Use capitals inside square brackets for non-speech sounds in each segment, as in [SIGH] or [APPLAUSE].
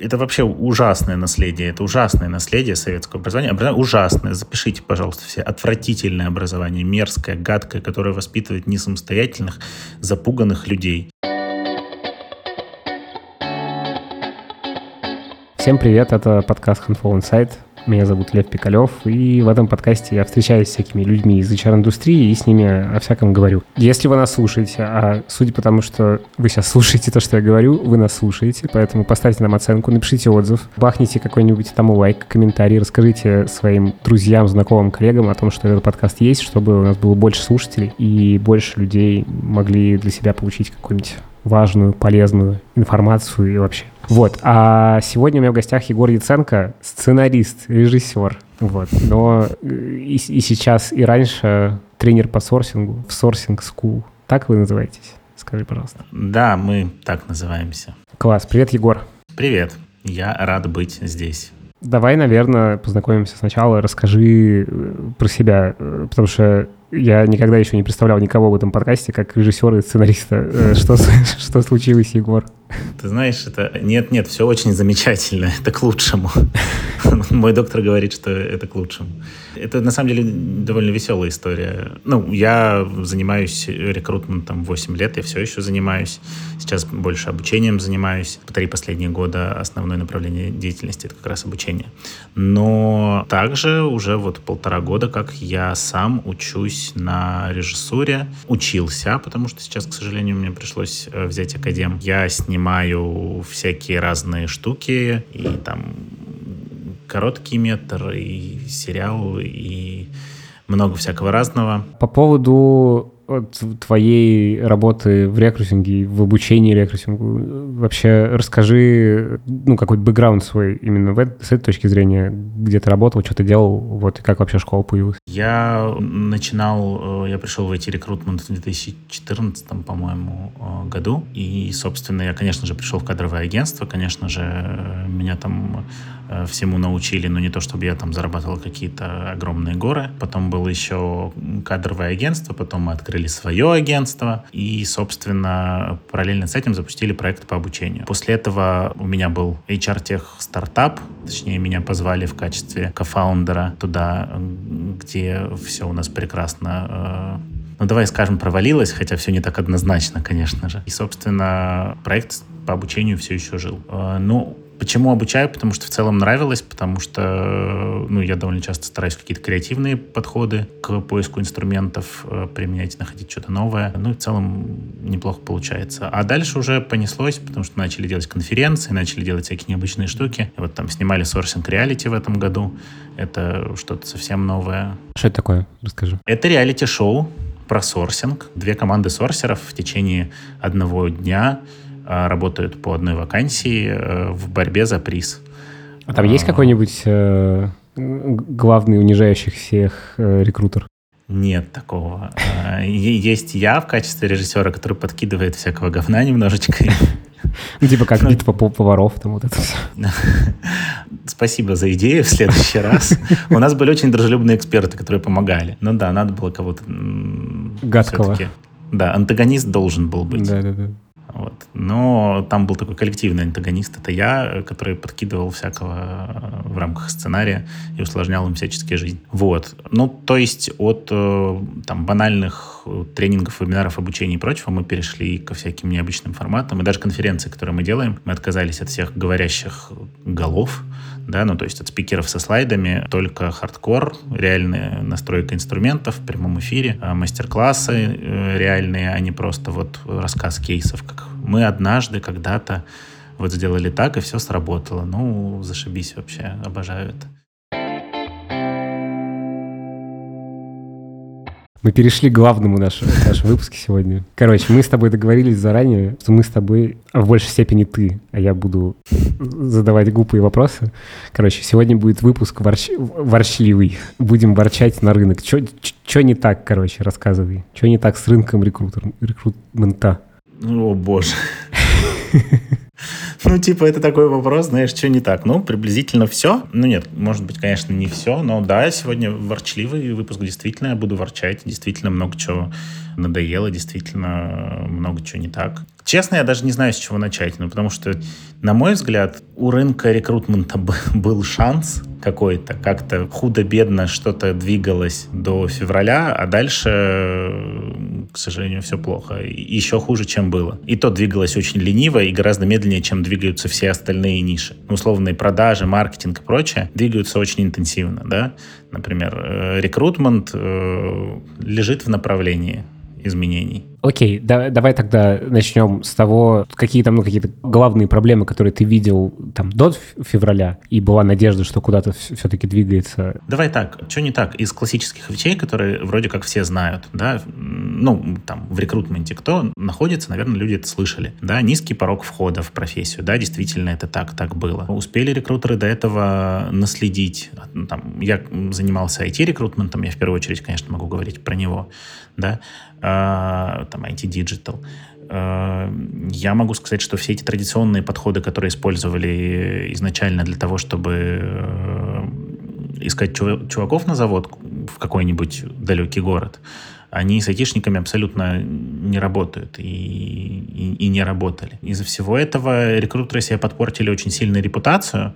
Это вообще ужасное наследие. Это ужасное наследие советского образования. Образование ужасное. Запишите, пожалуйста, все. Отвратительное образование, мерзкое, гадкое, которое воспитывает не самостоятельных, запуганных людей. Всем привет, это подкаст Handful Insight. Меня зовут Лев Пикалев, и в этом подкасте я встречаюсь с всякими людьми из HR-индустрии и с ними о всяком говорю. Если вы нас слушаете, а судя по тому, что вы сейчас слушаете то, что я говорю, вы нас слушаете, поэтому поставьте нам оценку, напишите отзыв, бахните какой-нибудь там лайк, комментарий, расскажите своим друзьям, знакомым, коллегам о том, что этот подкаст есть, чтобы у нас было больше слушателей и больше людей могли для себя получить какую-нибудь важную, полезную информацию и вообще. Вот. А сегодня у меня в гостях Егор Яценко, сценарист, режиссер. Вот. Но э, и, и сейчас, и раньше тренер по сорсингу в Sourcing School. Так вы называетесь? Скажи, пожалуйста. Да, мы так называемся. Класс. Привет, Егор. Привет. Я рад быть здесь. Давай, наверное, познакомимся сначала. Расскажи э, про себя, э, потому что я никогда еще не представлял никого в этом подкасте как режиссера и сценариста. Э, что, [LAUGHS] что случилось, Егор? Ты знаешь, это... Нет, нет, все очень замечательно. [LAUGHS] Это к лучшему. [LAUGHS] Мой доктор говорит, что это к лучшему. Это, на самом деле, довольно веселая история. Ну, я занимаюсь рекрутментом 8 лет, я все еще занимаюсь. Сейчас больше обучением занимаюсь. Три последние года основное направление деятельности — это как раз обучение. Но также уже вот полтора года, как я сам учусь на режиссуре. Учился, потому что сейчас, к сожалению, мне пришлось э, взять академ. Я снимаю всякие разные штуки, и там короткий метр, и сериал, и много всякого разного. По поводу твоей работы в рекрутинге, в обучении рекрутингу. Вообще расскажи, ну, какой бэкграунд свой именно в, с этой точки зрения, где ты работал, что ты делал, вот, и как вообще школа появилась? Я начинал, э, я пришел в IT-рекрутмент в 2014, по-моему, э, году, и, собственно, я, конечно же, пришел в кадровое агентство, конечно же, меня там э, всему научили, но не то, чтобы я там зарабатывал какие-то огромные горы. Потом было еще кадровое агентство, потом мы открыли свое агентство и, собственно, параллельно с этим запустили проект по обучению. После этого у меня был HR-тех стартап, точнее, меня позвали в качестве кофаундера туда, где все у нас прекрасно э, ну, давай скажем, провалилось, хотя все не так однозначно, конечно же. И, собственно, проект по обучению все еще жил. Э, ну, Почему обучаю? Потому что в целом нравилось, потому что ну, я довольно часто стараюсь какие-то креативные подходы к поиску инструментов э, применять, находить что-то новое. Ну, в целом неплохо получается. А дальше уже понеслось, потому что начали делать конференции, начали делать всякие необычные штуки. И вот там снимали сорсинг реалити в этом году. Это что-то совсем новое. Что это такое? Расскажи. Это реалити-шоу про сорсинг. Две команды сорсеров в течение одного дня работают по одной вакансии э, в борьбе за приз. А там есть а. какой-нибудь э, главный унижающий всех э, рекрутер? Нет такого. А, есть я в качестве режиссера, который подкидывает всякого говна немножечко. Ну, типа как битва поваров, там вот это все. Спасибо за идею в следующий раз. У нас были очень дружелюбные эксперты, которые помогали. Ну да, надо было кого-то... Гадкого. Да, антагонист должен был быть. Да, да, да. Вот. Но там был такой коллективный антагонист, это я, который подкидывал всякого в рамках сценария и усложнял им всячески жизнь. Вот. Ну, то есть от э, там банальных тренингов, вебинаров, обучения и прочего мы перешли ко всяким необычным форматам. И даже конференции, которые мы делаем, мы отказались от всех говорящих голов, да, ну то есть от спикеров со слайдами, только хардкор, реальная настройка инструментов в прямом эфире, а мастер-классы э, реальные, а не просто вот рассказ кейсов, как мы однажды когда-то вот сделали так, и все сработало. Ну, зашибись вообще, обожаю это. Мы перешли к главному нашему, нашему выпуске сегодня. Короче, мы с тобой договорились заранее, что мы с тобой, а в большей степени ты, а я буду задавать глупые вопросы. Короче, сегодня будет выпуск ворч... ворчливый. Будем ворчать на рынок. Что не так, короче, рассказывай. Что не так с рынком рекрутер... рекрутмента? О, боже. [LAUGHS] Ну, типа, это такой вопрос, знаешь, что не так? Ну, приблизительно все. Ну, нет, может быть, конечно, не все, но да, сегодня ворчливый выпуск, действительно, я буду ворчать, действительно много чего надоело, действительно много чего не так. Честно, я даже не знаю, с чего начать, ну, потому что, на мой взгляд, у рынка рекрутмента [LAUGHS] был шанс какой-то, как-то худо-бедно что-то двигалось до февраля, а дальше, к сожалению, все плохо. Еще хуже, чем было. И то двигалось очень лениво и гораздо медленнее, чем двигаются все остальные ниши. Условные продажи, маркетинг и прочее двигаются очень интенсивно, да. Например, э, рекрутмент э, лежит в направлении изменений. Окей, да, давай тогда начнем с того, какие там ну, какие-то главные проблемы, которые ты видел там до февраля, и была надежда, что куда-то все-таки двигается. Давай так, что не так? Из классических вещей, которые вроде как все знают, да, ну, там, в рекрутменте кто находится, наверное, люди это слышали, да, низкий порог входа в профессию, да, действительно это так, так было. Успели рекрутеры до этого наследить, там, я занимался IT-рекрутментом, я в первую очередь, конечно, могу говорить про него, да, а, там IT-digital. А, я могу сказать, что все эти традиционные подходы, которые использовали изначально для того, чтобы э, искать чуваков на завод в какой-нибудь далекий город, они с айтишниками абсолютно не работают и, и, и не работали. Из-за всего этого рекрутеры себе подпортили очень сильную репутацию,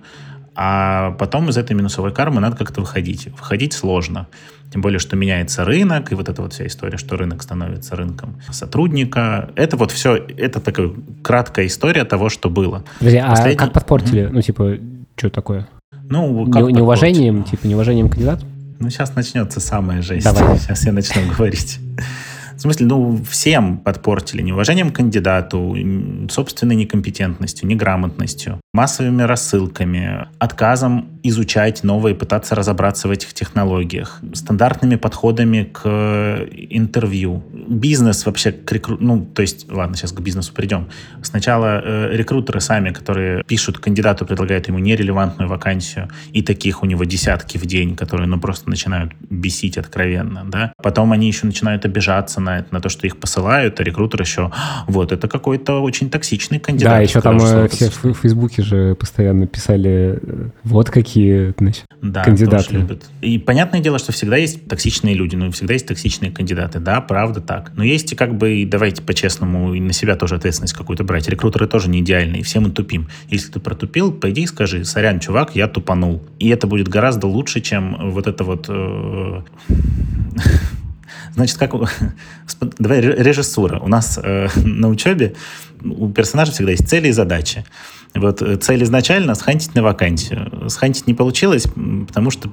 а потом из этой минусовой кармы надо как-то выходить. Выходить сложно. Тем более, что меняется рынок, и вот эта вот вся история, что рынок становится рынком сотрудника. Это вот все, это такая краткая история того, что было. Подожди, а Последний... как подпортили? Mm-hmm. Ну, типа, что такое? Ну, как Не, неуважением, типа, неуважением кандидату? Ну, сейчас начнется самая жесть. Давай. Сейчас я начну [LAUGHS] говорить. Смысле, ну, всем подпортили неуважением к кандидату, собственной некомпетентностью, неграмотностью, массовыми рассылками, отказом изучать новые, пытаться разобраться в этих технологиях, стандартными подходами к интервью. Бизнес вообще к рекру... Ну, то есть, ладно, сейчас к бизнесу придем. Сначала э, рекрутеры сами, которые пишут кандидату, предлагают ему нерелевантную вакансию, и таких у него десятки в день, которые, ну, просто начинают бесить откровенно, да. Потом они еще начинают обижаться на это, на то, что их посылают, а рекрутер еще, вот, это какой-то очень токсичный кандидат. Да, еще там э, все в Фейсбуке же постоянно писали, э, вот какие, значит, да, кандидаты. Любят. И понятное дело, что всегда есть токсичные люди, ну, всегда есть токсичные кандидаты, да, правда так. Но есть и как бы, давайте по-честному, и на себя тоже ответственность какую-то брать. Рекрутеры тоже не идеальные, и все мы тупим. Если ты протупил, пойди и скажи, сорян, чувак, я тупанул. И это будет гораздо лучше, чем вот это вот... Э, Значит, как... [LAUGHS] Давай режиссура. У нас э, [LAUGHS] на учебе у персонажа всегда есть цели и задачи. Вот э, цель изначально схантить на вакансию. Схантить не получилось, потому что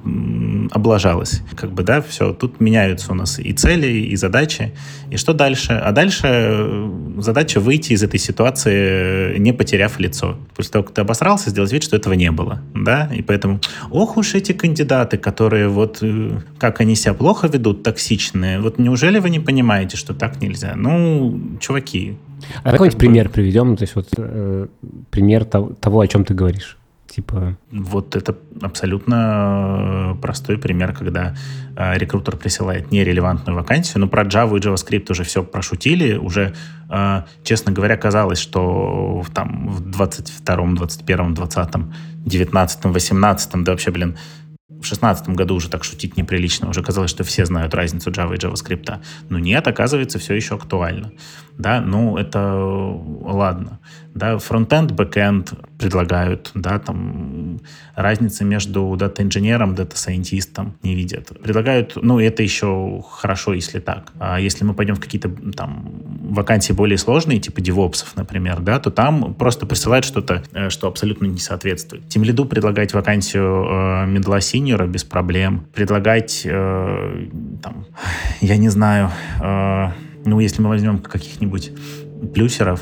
облажалась. Как бы, да, все. Тут меняются у нас и цели, и задачи. И что дальше? А дальше э, задача выйти из этой ситуации, не потеряв лицо. После того, как ты обосрался, сделать вид, что этого не было. Да? И поэтому, ох уж эти кандидаты, которые вот, э, как они себя плохо ведут, токсичные. Вот неужели вы не понимаете, что так нельзя? Ну, чуваки, а какой-нибудь пример приведем, то есть вот э, пример того, того, о чем ты говоришь. Типа... Вот это абсолютно э, простой пример, когда э, рекрутер присылает нерелевантную вакансию. Но про Java и JavaScript уже все прошутили. Уже, э, честно говоря, казалось, что в, там, в 22-м, 21-м, 20-м, 19-м, 18-м, да вообще, блин, в шестнадцатом году уже так шутить неприлично. Уже казалось, что все знают разницу Java и JavaScript. Но нет, оказывается, все еще актуально. Да, ну это ладно да, фронтенд, бэкенд предлагают, да, там разницы между дата-инженером, дата-сайентистом не видят. Предлагают, ну, это еще хорошо, если так. А если мы пойдем в какие-то там вакансии более сложные, типа девопсов, например, да, то там просто присылают что-то, э, что абсолютно не соответствует. Тимлиду предлагать вакансию э, миддла, сеньора без проблем. Предлагать, э, там, я не знаю, э, ну, если мы возьмем каких-нибудь плюсеров,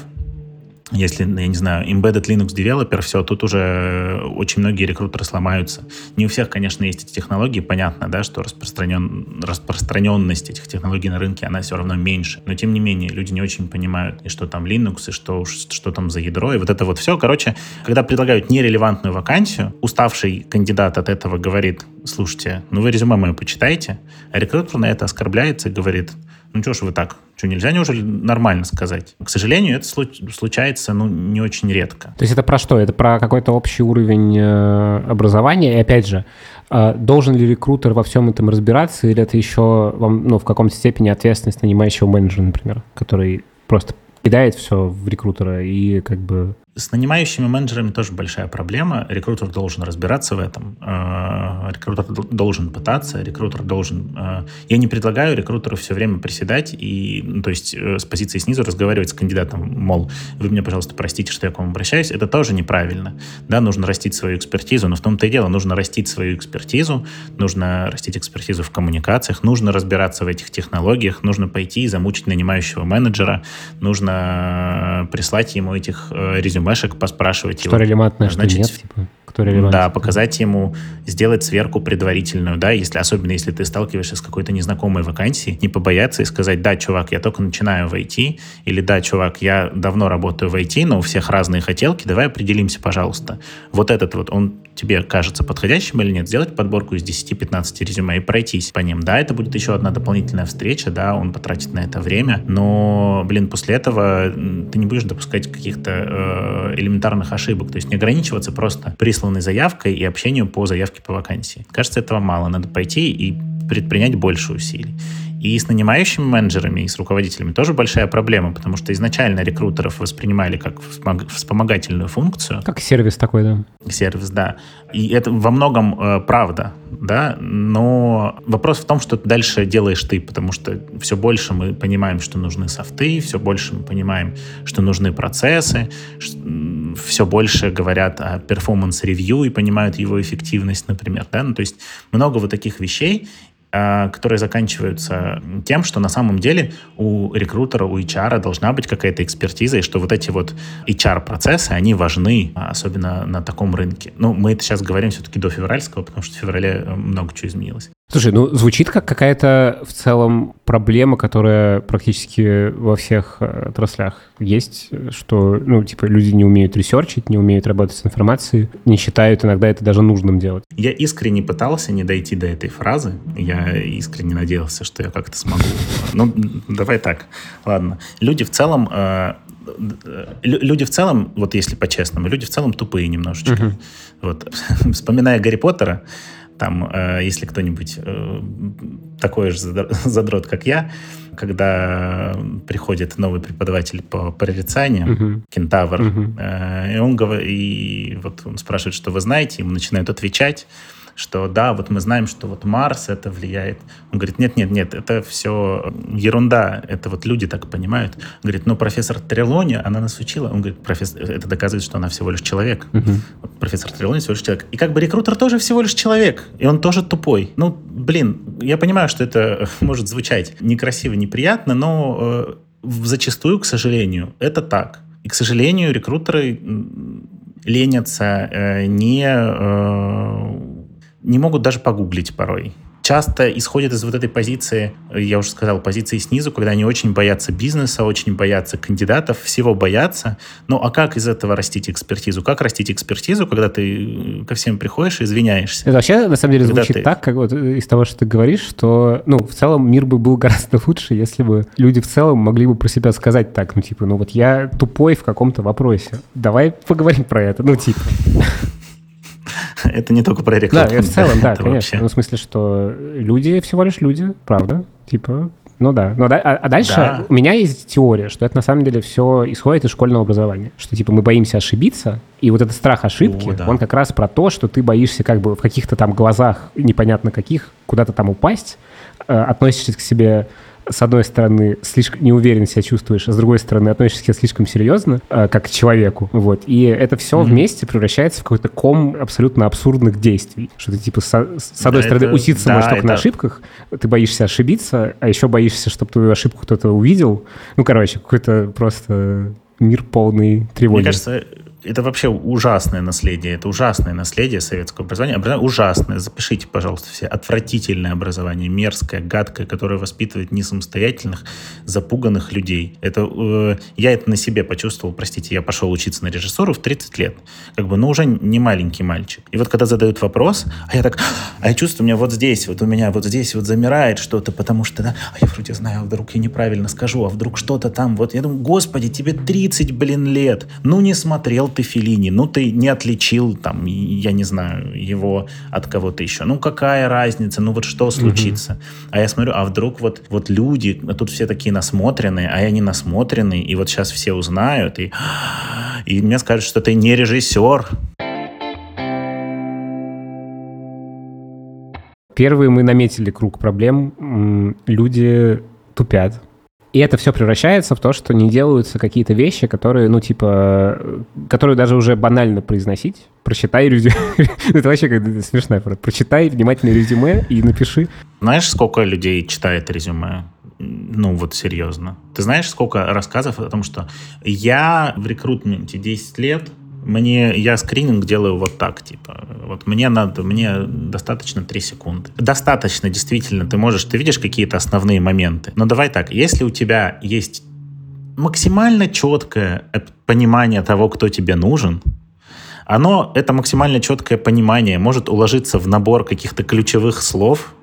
если, я не знаю, embedded Linux developer, все, тут уже очень многие рекрутеры сломаются. Не у всех, конечно, есть эти технологии, понятно, да, что распространен, распространенность этих технологий на рынке, она все равно меньше. Но, тем не менее, люди не очень понимают, и что там Linux, и что, что там за ядро, и вот это вот все. Короче, когда предлагают нерелевантную вакансию, уставший кандидат от этого говорит, слушайте, ну вы резюме мое почитайте, а рекрутер на это оскорбляется и говорит, Ну что ж вы так? Что, нельзя неужели нормально сказать? К сожалению, это случается ну, не очень редко. То есть это про что? Это про какой-то общий уровень э, образования? И опять же, э, должен ли рекрутер во всем этом разбираться, или это еще вам, ну, в каком-то степени ответственность нанимающего менеджера, например, который просто кидает все в рекрутера и как бы с нанимающими менеджерами тоже большая проблема. Рекрутер должен разбираться в этом. Э, рекрутер должен пытаться, рекрутер должен... Э, я не предлагаю рекрутеру все время приседать и, ну, то есть, э, с позиции снизу разговаривать с кандидатом, мол, вы мне, пожалуйста, простите, что я к вам обращаюсь. Это тоже неправильно. Да, нужно растить свою экспертизу, но в том-то и дело, нужно растить свою экспертизу, нужно растить экспертизу в коммуникациях, нужно разбираться в этих технологиях, нужно пойти и замучить нанимающего менеджера, нужно прислать ему этих резюме резюмешек, поспрашивать что его. релевантно, значит, что нет, типа, кто релевантен. Да, показать ему, сделать сверку предварительную, да, если, особенно если ты сталкиваешься с какой-то незнакомой вакансией, не побояться и сказать, да, чувак, я только начинаю в IT, или да, чувак, я давно работаю в IT, но у всех разные хотелки, давай определимся, пожалуйста. Вот этот вот, он тебе кажется подходящим или нет, сделать подборку из 10-15 резюме и пройтись по ним. Да, это будет еще одна дополнительная встреча, да, он потратит на это время, но, блин, после этого ты не будешь допускать каких-то э, элементарных ошибок, то есть не ограничиваться просто присланной заявкой и общению по заявке по вакансии. Кажется, этого мало, надо пойти и предпринять больше усилий. И с нанимающими менеджерами, и с руководителями тоже большая проблема, потому что изначально рекрутеров воспринимали как вспомогательную функцию. Как сервис такой, да. Сервис, да. И это во многом э, правда, да, но вопрос в том, что дальше делаешь ты, потому что все больше мы понимаем, что нужны софты, все больше мы понимаем, что нужны процессы, все больше говорят о performance review и понимают его эффективность, например, да, ну, то есть много вот таких вещей, которые заканчиваются тем, что на самом деле у рекрутера, у HR должна быть какая-то экспертиза, и что вот эти вот HR-процессы, они важны, а, особенно на таком рынке. Ну, мы это сейчас говорим все-таки до февральского, потому что в феврале э, много чего изменилось. Слушай, ну звучит как какая-то в целом проблема, которая практически во всех э, отраслях есть, что, ну, типа, люди не умеют ресерчить, не умеют работать с информацией, не считают иногда это даже нужным делать. Я искренне пытался не дойти до этой фразы. Я искренне надеялся, что я как-то смогу. Ну, давай так. Ладно. Люди в целом э, люди в целом, вот если по-честному, люди в целом тупые немножечко. Uh-huh. Вот. [LAUGHS] Вспоминая Гарри Поттера, там, э, если кто-нибудь э, такой же [LAUGHS] задрот, как я, когда приходит новый преподаватель по прорицанию, uh-huh. кентавр, uh-huh. и он говорит, и вот он спрашивает, что вы знаете, ему начинают отвечать, что да, вот мы знаем, что вот Марс это влияет. Он говорит, нет, нет, нет, это все ерунда, это вот люди так понимают. Он говорит, ну профессор Трелони, она нас учила. Он говорит, профессор, это доказывает, что она всего лишь человек. Вот профессор Трелони всего лишь человек. И как бы рекрутер тоже всего лишь человек, и он тоже тупой. Ну, блин, я понимаю, что это [LAUGHS] может звучать некрасиво, неприятно, но э, зачастую, к сожалению, это так. И, к сожалению, рекрутеры ленятся э, не э, не могут даже погуглить порой. Часто исходят из вот этой позиции, я уже сказал, позиции снизу, когда они очень боятся бизнеса, очень боятся кандидатов, всего боятся. Ну а как из этого растить экспертизу? Как растить экспертизу, когда ты ко всем приходишь и извиняешься? Это вообще, на самом деле, когда звучит ты... так, как вот из того, что ты говоришь, что, ну, в целом мир бы был [LAUGHS] гораздо лучше, если бы люди в целом могли бы про себя сказать так, ну, типа, ну вот я тупой в каком-то вопросе. Давай поговорим про это, ну, типа. [LAUGHS] Это не только про рекламу. Да, в целом, да, конечно. Вообще. Ну, в смысле, что люди всего лишь люди, правда. Типа, ну да. Ну, да а, а дальше да. у меня есть теория, что это на самом деле все исходит из школьного образования. Что типа мы боимся ошибиться, и вот этот страх ошибки, О, да. он как раз про то, что ты боишься как бы в каких-то там глазах, непонятно каких, куда-то там упасть, э, относишься к себе с одной стороны, слишком неуверенно себя чувствуешь, а с другой стороны, относишься слишком серьезно, э, как к человеку. Вот. И это все mm-hmm. вместе превращается в какой-то ком абсолютно абсурдных действий. Что ты, типа, с, с одной да, стороны, это, учиться да, можешь только это... на ошибках, ты боишься ошибиться, а еще боишься, чтобы твою ошибку кто-то увидел. Ну, короче, какой-то просто мир полный тревоги. Мне кажется, это вообще ужасное наследие. Это ужасное наследие советского образования. Образование ужасное. Запишите, пожалуйста, все. Отвратительное образование, мерзкое, гадкое, которое воспитывает не самостоятельных, запуганных людей. Это, э, я это на себе почувствовал. Простите, я пошел учиться на режиссуру в 30 лет. Как бы, ну, уже не маленький мальчик. И вот когда задают вопрос, а я так, а я чувствую, у меня вот здесь, вот у меня вот здесь вот замирает что-то, потому что, да, а я вроде знаю, а вдруг я неправильно скажу, а вдруг что-то там, вот я думаю, господи, тебе 30, блин, лет. Ну, не смотрел ты Филини, ну ты не отличил там, я не знаю, его от кого-то еще. Ну какая разница, ну вот что случится? Угу. А я смотрю, а вдруг вот, вот люди, а тут все такие насмотренные, а я не насмотренный, и вот сейчас все узнают, и, и мне скажут, что ты не режиссер. Первые мы наметили круг проблем. Люди тупят, и это все превращается в то, что не делаются какие-то вещи, которые, ну, типа, которые даже уже банально произносить. Прочитай резюме. [LAUGHS] это вообще как смешная фраза. Прочитай внимательно резюме и напиши. Знаешь, сколько людей читает резюме? Ну, вот серьезно. Ты знаешь, сколько рассказов о том, что я в рекрутменте 10 лет, мне, я скрининг делаю вот так, типа, вот мне надо, мне достаточно 3 секунды. Достаточно, действительно, ты можешь, ты видишь какие-то основные моменты. Но давай так, если у тебя есть максимально четкое понимание того, кто тебе нужен, оно, это максимально четкое понимание может уложиться в набор каких-то ключевых слов,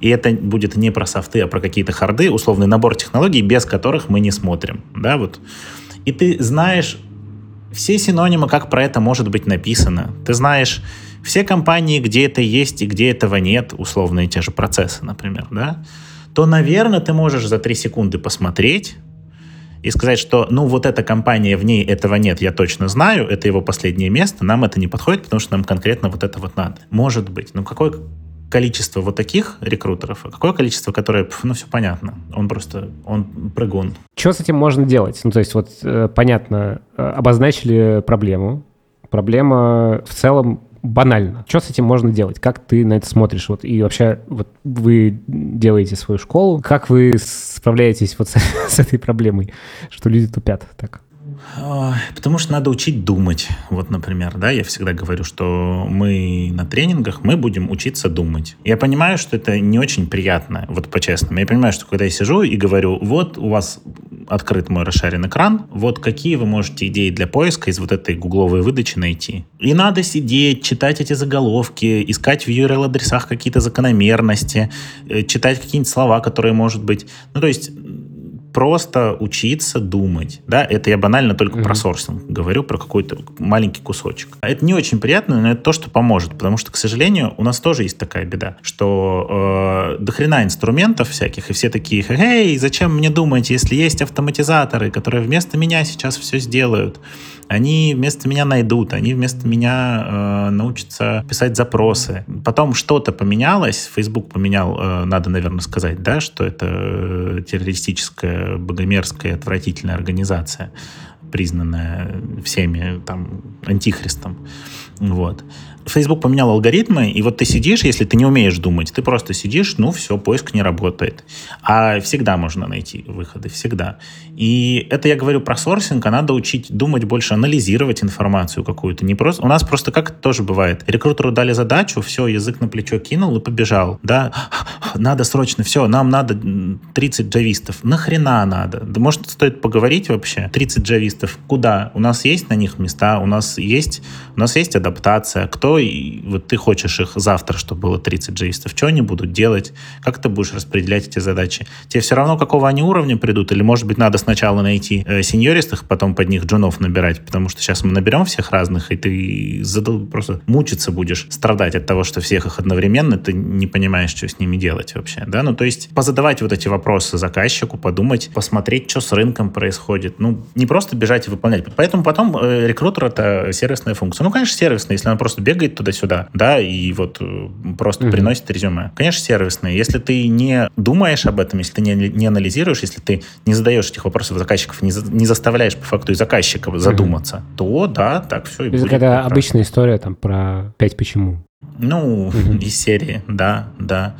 и это будет не про софты, а про какие-то харды, условный набор технологий, без которых мы не смотрим, да, вот. И ты знаешь все синонимы, как про это может быть написано. Ты знаешь все компании, где это есть и где этого нет, условные те же процессы, например, да, то, наверное, ты можешь за три секунды посмотреть и сказать, что, ну, вот эта компания, в ней этого нет, я точно знаю, это его последнее место, нам это не подходит, потому что нам конкретно вот это вот надо. Может быть. Ну, какой количество вот таких рекрутеров, а какое количество, которое, ну, все понятно. Он просто, он прыгун. Что с этим можно делать? Ну, то есть, вот, э, понятно, э, обозначили проблему. Проблема в целом банально. Что с этим можно делать? Как ты на это смотришь? Вот, и вообще, вот вы делаете свою школу. Как вы справляетесь вот с, [LAUGHS] с этой проблемой, что люди тупят так? Потому что надо учить думать. Вот, например, да, я всегда говорю, что мы на тренингах, мы будем учиться думать. Я понимаю, что это не очень приятно, вот по-честному. Я понимаю, что когда я сижу и говорю, вот у вас открыт мой расшаренный экран, вот какие вы можете идеи для поиска из вот этой гугловой выдачи найти. И надо сидеть, читать эти заголовки, искать в URL-адресах какие-то закономерности, э, читать какие-нибудь слова, которые, может быть... Ну, то есть просто учиться думать. Да, это я банально только mm-hmm. про сорсинг говорю, про какой-то маленький кусочек. Это не очень приятно, но это то, что поможет, потому что, к сожалению, у нас тоже есть такая беда, что э, дохрена инструментов всяких, и все такие, эй, зачем мне думать, если есть автоматизаторы, которые вместо меня сейчас все сделают. Они вместо меня найдут, они вместо меня э, научатся писать запросы. Потом что-то поменялось, Facebook поменял, э, надо, наверное, сказать, да, что это э, террористическая, богомерзкая, отвратительная организация, признанная всеми там антихристом. Вот. Facebook поменял алгоритмы, и вот ты сидишь, если ты не умеешь думать, ты просто сидишь, ну все, поиск не работает. А всегда можно найти выходы, всегда. И это я говорю про сорсинг, а надо учить думать больше, анализировать информацию какую-то. Не просто... У нас просто как тоже бывает. Рекрутеру дали задачу, все, язык на плечо кинул и побежал. Да, надо срочно, все, нам надо 30 джавистов. Нахрена надо? Да может стоит поговорить вообще? 30 джавистов. Куда? У нас есть на них места, у нас есть, у нас есть адаптация. Кто и вот ты хочешь их завтра, чтобы было 30 джейстов, что они будут делать, как ты будешь распределять эти задачи. Тебе все равно, какого они уровня придут, или, может быть, надо сначала найти э, сеньористых, потом под них джунов набирать, потому что сейчас мы наберем всех разных, и ты задал, просто мучиться будешь, страдать от того, что всех их одновременно, ты не понимаешь, что с ними делать вообще, да, ну, то есть позадавать вот эти вопросы заказчику, подумать, посмотреть, что с рынком происходит, ну, не просто бежать и выполнять. Поэтому потом э, рекрутер — это сервисная функция. Ну, конечно, сервисная, если он просто бегает бегает туда-сюда, да, и вот э, просто угу. приносит резюме. Конечно, сервисные. Если ты не думаешь об этом, если ты не, не анализируешь, если ты не задаешь этих вопросов заказчиков, не, за, не заставляешь по факту и заказчика задуматься, угу. то да, так все и Это будет. Это обычная история там про пять почему. Ну, угу. из серии, да, да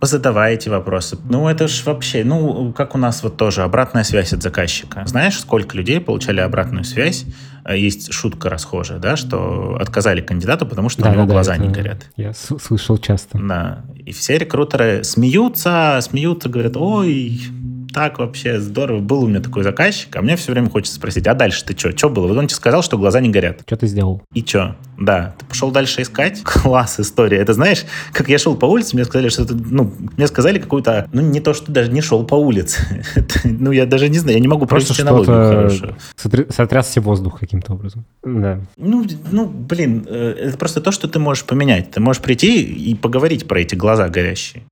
позадавай эти вопросы. Ну, это ж вообще, ну, как у нас вот тоже обратная связь от заказчика. Знаешь, сколько людей получали обратную связь есть шутка расхожая, да, что отказали кандидату, потому что да, у него да, глаза не горят. Я слышал часто. Да. И все рекрутеры смеются, смеются, говорят, ой, так вообще здорово. Был у меня такой заказчик, а мне все время хочется спросить, а дальше ты что? Что было? Вот он тебе сказал, что глаза не горят. Что ты сделал? И что? Да. Ты пошел дальше искать? [LAUGHS] Класс история. Это знаешь, как я шел по улице, мне сказали, что это, ну, мне сказали какую-то, ну, не то, что даже не шел по улице. [LAUGHS] это, ну, я даже не знаю, я не могу Просто что-то хорошую. Сотрясся воздух каким-то образом. Да. Ну, ну, блин, э, это просто то, что ты можешь поменять. Ты можешь прийти и поговорить про эти глаза горящие.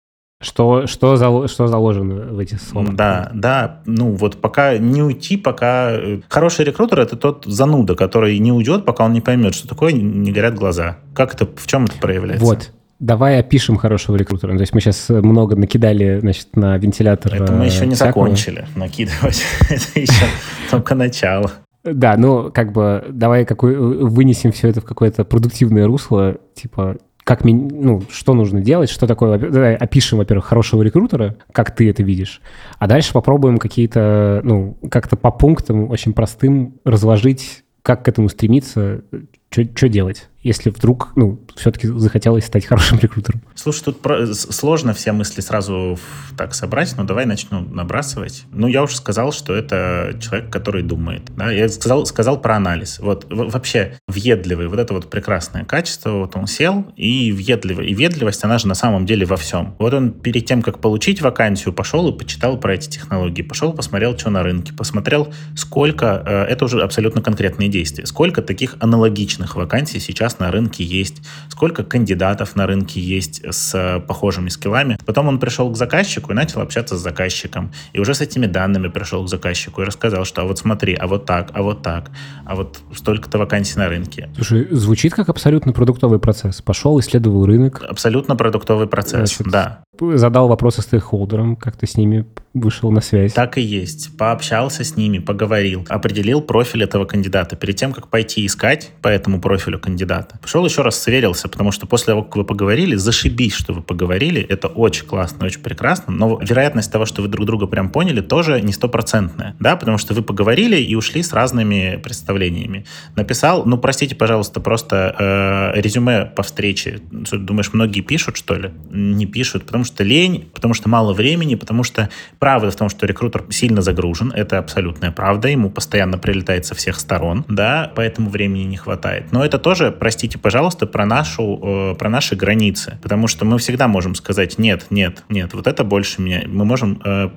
Что, что, зал, что заложено в этих словах? Да, да. Ну вот пока не уйти, пока... Э, хороший рекрутер — это тот зануда, который не уйдет, пока он не поймет, что такое не горят глаза. Как это, в чем это проявляется? Вот. Давай опишем хорошего рекрутера. То есть мы сейчас много накидали значит, на вентилятор. Это мы еще не всякого. закончили накидывать. [LAUGHS] это еще только начало. Да, ну как бы давай какой, вынесем все это в какое-то продуктивное русло, типа как, ну, что нужно делать, что такое, давай опишем, во-первых, хорошего рекрутера, как ты это видишь, а дальше попробуем какие-то, ну, как-то по пунктам очень простым разложить, как к этому стремиться, что делать если вдруг, ну, все-таки захотелось стать хорошим рекрутером? Слушай, тут про... сложно все мысли сразу так собрать, но давай начну набрасывать. Ну, я уже сказал, что это человек, который думает. Да? Я сказал, сказал про анализ. Вот вообще въедливый, вот это вот прекрасное качество, вот он сел и въедливый. И ведливость, она же на самом деле во всем. Вот он перед тем, как получить вакансию, пошел и почитал про эти технологии. Пошел, посмотрел, что на рынке. Посмотрел, сколько, э, это уже абсолютно конкретные действия, сколько таких аналогичных вакансий сейчас сейчас на рынке есть, сколько кандидатов на рынке есть с э, похожими скиллами. Потом он пришел к заказчику и начал общаться с заказчиком. И уже с этими данными пришел к заказчику и рассказал, что а вот смотри, а вот так, а вот так, а вот столько-то вакансий на рынке. Слушай, звучит как абсолютно продуктовый процесс. Пошел, исследовал рынок. Абсолютно продуктовый процесс, Значит, да. Задал вопросы стейкхолдерам, как ты с ними вышел на связь. Так и есть. Пообщался с ними, поговорил, определил профиль этого кандидата. Перед тем, как пойти искать по этому профилю кандидата, пошел еще раз сверился, потому что после того, как вы поговорили, зашибись, что вы поговорили, это очень классно, очень прекрасно, но вероятность того, что вы друг друга прям поняли, тоже не стопроцентная, да, потому что вы поговорили и ушли с разными представлениями. Написал, ну, простите, пожалуйста, просто э, резюме по встрече. Думаешь, многие пишут, что ли? Не пишут, потому что лень, потому что мало времени, потому что Правда в том, что рекрутер сильно загружен, это абсолютная правда, ему постоянно прилетает со всех сторон, да, поэтому времени не хватает. Но это тоже, простите, пожалуйста, про нашу, э, про наши границы, потому что мы всегда можем сказать нет, нет, нет, вот это больше меня, мы можем э,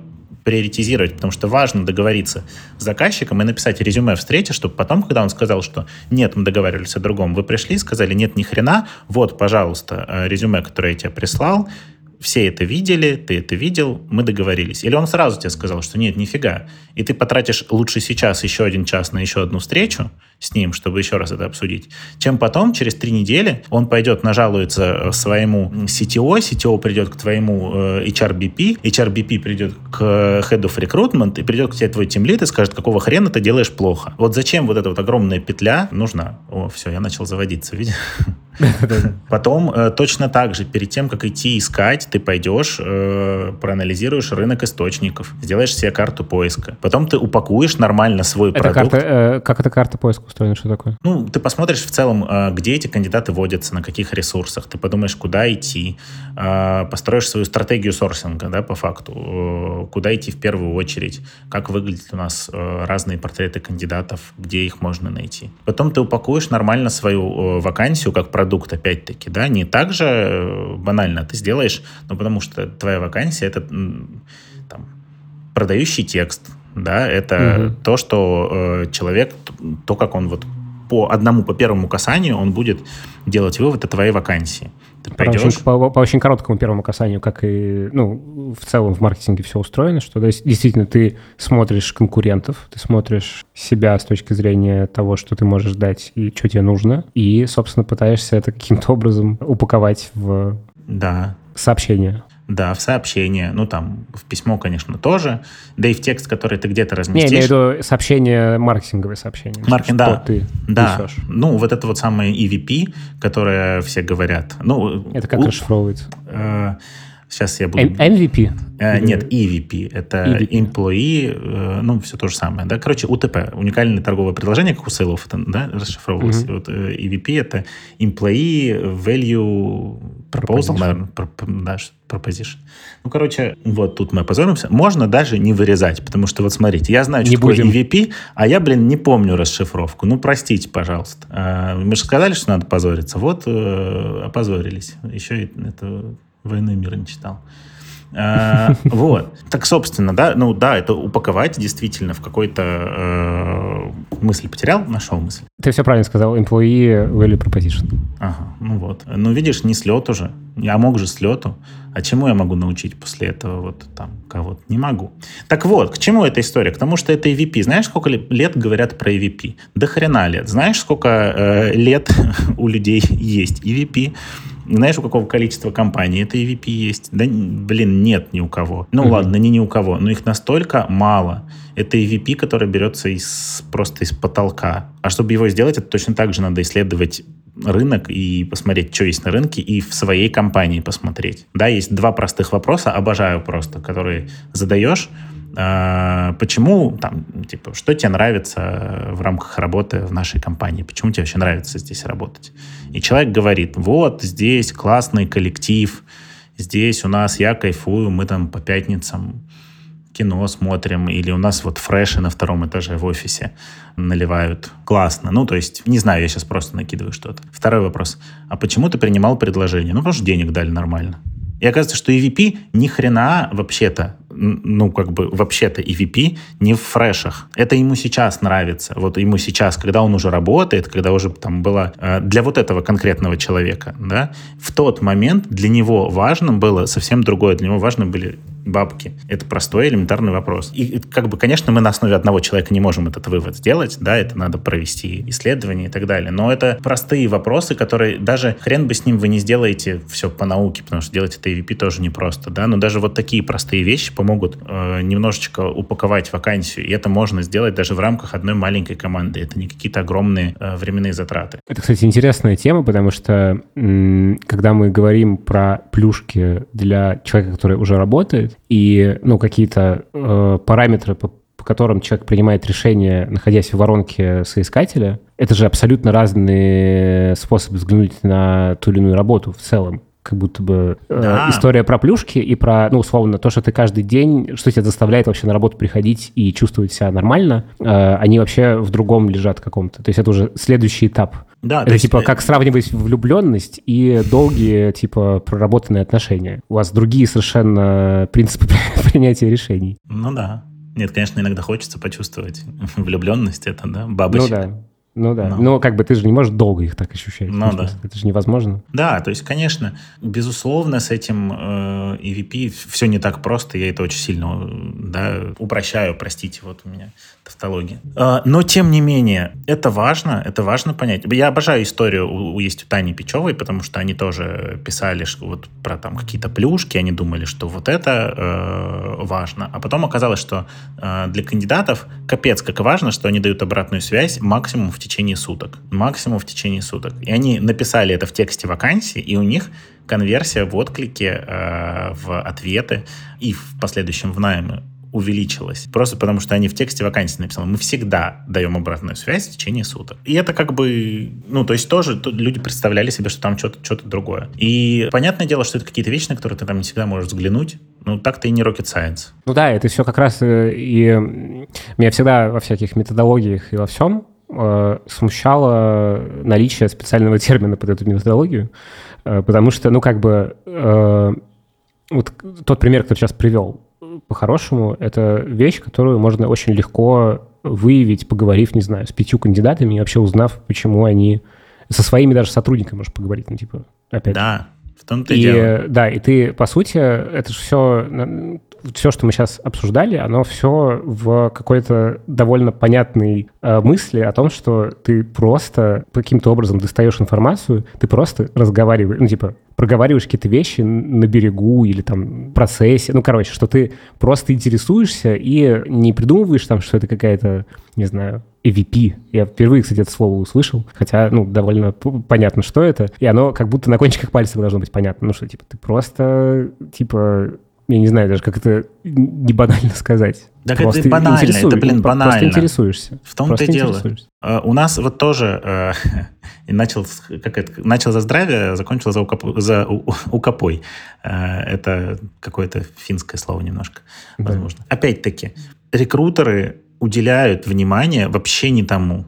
приоритизировать, потому что важно договориться с заказчиком и написать резюме встречи, чтобы потом, когда он сказал, что нет, мы договаривались о другом, вы пришли, сказали нет, ни хрена, вот, пожалуйста, э, резюме, которое я тебе прислал, все это видели, ты это видел, мы договорились. Или он сразу тебе сказал, что нет, нифига. И ты потратишь лучше сейчас еще один час на еще одну встречу с ним, чтобы еще раз это обсудить, чем потом, через три недели, он пойдет нажалуется э, своему CTO, CTO придет к твоему э, HRBP, HRBP придет к Head of Recruitment и придет к тебе твой тимлит и скажет, какого хрена ты делаешь плохо. Вот зачем вот эта вот огромная петля нужна? О, все, я начал заводиться, видишь? [LAUGHS] Потом э, точно так же, перед тем, как идти искать, ты пойдешь, э, проанализируешь рынок источников, сделаешь себе карту поиска. Потом ты упакуешь нормально свой это продукт. Карта, э, как эта карта поиска устроена? Что такое? Ну, ты посмотришь в целом, э, где эти кандидаты водятся, на каких ресурсах. Ты подумаешь, куда идти. Э, построишь свою стратегию сорсинга, да, по факту. Э, куда идти в первую очередь. Как выглядят у нас э, разные портреты кандидатов, где их можно найти. Потом ты упакуешь нормально свою э, вакансию как продукт опять-таки, да, не так же э, банально ты сделаешь, но потому что твоя вакансия — это там, продающий текст, да, это угу. то, что э, человек, то, как он вот по одному, по первому касанию, он будет делать вывод о твоей вакансии. Ты пойдешь... Очень, по, по очень короткому первому касанию, как и ну, в целом в маркетинге все устроено, что да, действительно ты смотришь конкурентов, ты смотришь себя с точки зрения того, что ты можешь дать и что тебе нужно, и, собственно, пытаешься это каким-то образом упаковать в да. Сообщение. Да, в сообщение, ну там в письмо, конечно, тоже, да и в текст, который ты где-то разместишь. Не, я имею в виду сообщение, маркетинговое сообщение. Маркетинг, да. ты да. Несешь. Ну, вот это вот самое EVP, которое все говорят. Ну, это как у, расшифровывается? Э, Сейчас я буду... MVP? Э, нет, EVP. Это EVP. Employee, э, ну, все то же самое. Да? Короче, УТП. Уникальное торговое предложение, как у сейлов это да, расшифровывалось. Mm-hmm. Вот, э, EVP — это Employee Value Proposal, наверное. Про, да, proposition. Ну, короче, вот тут мы опозоримся. Можно даже не вырезать, потому что, вот смотрите, я знаю, что не такое будем. EVP, а я, блин, не помню расшифровку. Ну, простите, пожалуйста. Мы же сказали, что надо позориться. Вот, э, опозорились. Еще это «Войны мира» не читал. А, [LAUGHS] вот. Так, собственно, да, ну да, это упаковать действительно в какой-то э, мысль потерял, нашел мысль. Ты все правильно сказал, employee value proposition. Ага, ну вот. Ну, видишь, не слет уже. Я мог же с лету. А чему я могу научить после этого вот там кого-то? Не могу. Так вот, к чему эта история? К тому, что это EVP. Знаешь, сколько лет говорят про EVP? До хрена лет. Знаешь, сколько э, лет [LAUGHS] у людей есть EVP? Знаешь, у какого количества компаний это EVP есть? Да, блин, нет ни у кого. Ну, mm-hmm. ладно, не ни у кого, но их настолько мало. Это EVP, который берется из, просто из потолка. А чтобы его сделать, это точно так же надо исследовать рынок и посмотреть, что есть на рынке, и в своей компании посмотреть. Да, есть два простых вопроса, обожаю просто, которые задаешь, а, почему, там, типа, что тебе нравится в рамках работы в нашей компании? Почему тебе вообще нравится здесь работать? И человек говорит, вот, здесь классный коллектив, здесь у нас я кайфую, мы там по пятницам кино смотрим, или у нас вот фреши на втором этаже в офисе наливают. Классно. Ну, то есть, не знаю, я сейчас просто накидываю что-то. Второй вопрос. А почему ты принимал предложение? Ну, потому что денег дали нормально. И оказывается, что EVP ни хрена вообще-то, ну, как бы вообще-то EVP не в фрешах. Это ему сейчас нравится. Вот ему сейчас, когда он уже работает, когда уже там было э, для вот этого конкретного человека, да, в тот момент для него важным было совсем другое. Для него важны были бабки. Это простой элементарный вопрос. И как бы, конечно, мы на основе одного человека не можем этот вывод сделать, да, это надо провести исследования и так далее. Но это простые вопросы, которые даже хрен бы с ним вы не сделаете все по науке, потому что делать это EVP тоже непросто, да, но даже вот такие простые вещи помогут э, немножечко упаковать вакансию, и это можно сделать даже в рамках одной маленькой команды. Это не какие-то огромные э, временные затраты. Это, кстати, интересная тема, потому что когда мы говорим про плюшки для человека, который уже работает, и ну, какие-то э, параметры, по которым человек принимает решение, находясь в воронке соискателя, это же абсолютно разные способы взглянуть на ту или иную работу в целом как будто бы э, да. история про плюшки и про, ну, условно, то, что ты каждый день, что тебя заставляет вообще на работу приходить и чувствовать себя нормально, э, они вообще в другом лежат каком-то. То есть это уже следующий этап. Да, это типа есть... как сравнивать влюбленность и долгие, типа, проработанные отношения. У вас другие совершенно принципы [LAUGHS] принятия решений. Ну да. Нет, конечно, иногда хочется почувствовать [LAUGHS] влюбленность, это, да, бабочек. Ну да. Ну да. Но, Но как бы ты же не можешь долго их так ощущать. Ну да. Это же невозможно. Да, то есть, конечно, безусловно, с этим э, EVP все не так просто. Я это очень сильно да, упрощаю, простите, вот у меня тавтология. Э, но, тем не менее, это важно, это важно понять. Я обожаю историю, у, есть у Тани Печевой, потому что они тоже писали вот про там какие-то плюшки, они думали, что вот это э, важно. А потом оказалось, что э, для кандидатов капец как важно, что они дают обратную связь максимум в течение суток. Максимум в течение суток. И они написали это в тексте вакансии, и у них конверсия в отклике, э, в ответы и в последующем в найме увеличилась. Просто потому, что они в тексте вакансии написали, мы всегда даем обратную связь в течение суток. И это как бы, ну, то есть тоже люди представляли себе, что там что-то что другое. И понятное дело, что это какие-то вещи, на которые ты там не всегда можешь взглянуть. Ну, так-то и не rocket science. Ну да, это все как раз э, и меня всегда во всяких методологиях и во всем э, смущало наличие специального термина под эту методологию, э, потому что, ну, как бы, э, вот тот пример, который сейчас привел, по-хорошему, это вещь, которую можно очень легко выявить, поговорив, не знаю, с пятью кандидатами и вообще узнав, почему они... Со своими даже сотрудниками можешь поговорить, ну, типа, опять. Да, в том-то и, и дело. Да, и ты, по сути, это же все все, что мы сейчас обсуждали, оно все в какой-то довольно понятной э, мысли о том, что ты просто каким-то образом достаешь информацию, ты просто разговариваешь, ну, типа, проговариваешь какие-то вещи на берегу или там в процессе, ну, короче, что ты просто интересуешься и не придумываешь там, что это какая-то, не знаю, EVP. Я впервые, кстати, это слово услышал, хотя, ну, довольно понятно, что это, и оно как будто на кончиках пальцев должно быть понятно. Ну что, типа, ты просто, типа, я не знаю даже, как это не банально сказать. Так просто это банально, интересуй, это, блин, банально. Просто интересуешься. В том-то и дело. Uh, у нас вот тоже [LAUGHS] uh, начал, как это, начал за здравие, закончил за, укоп, за у, [LAUGHS] укопой. Uh, это какое-то финское слово немножко, да. возможно. Опять-таки, рекрутеры уделяют внимание вообще не тому.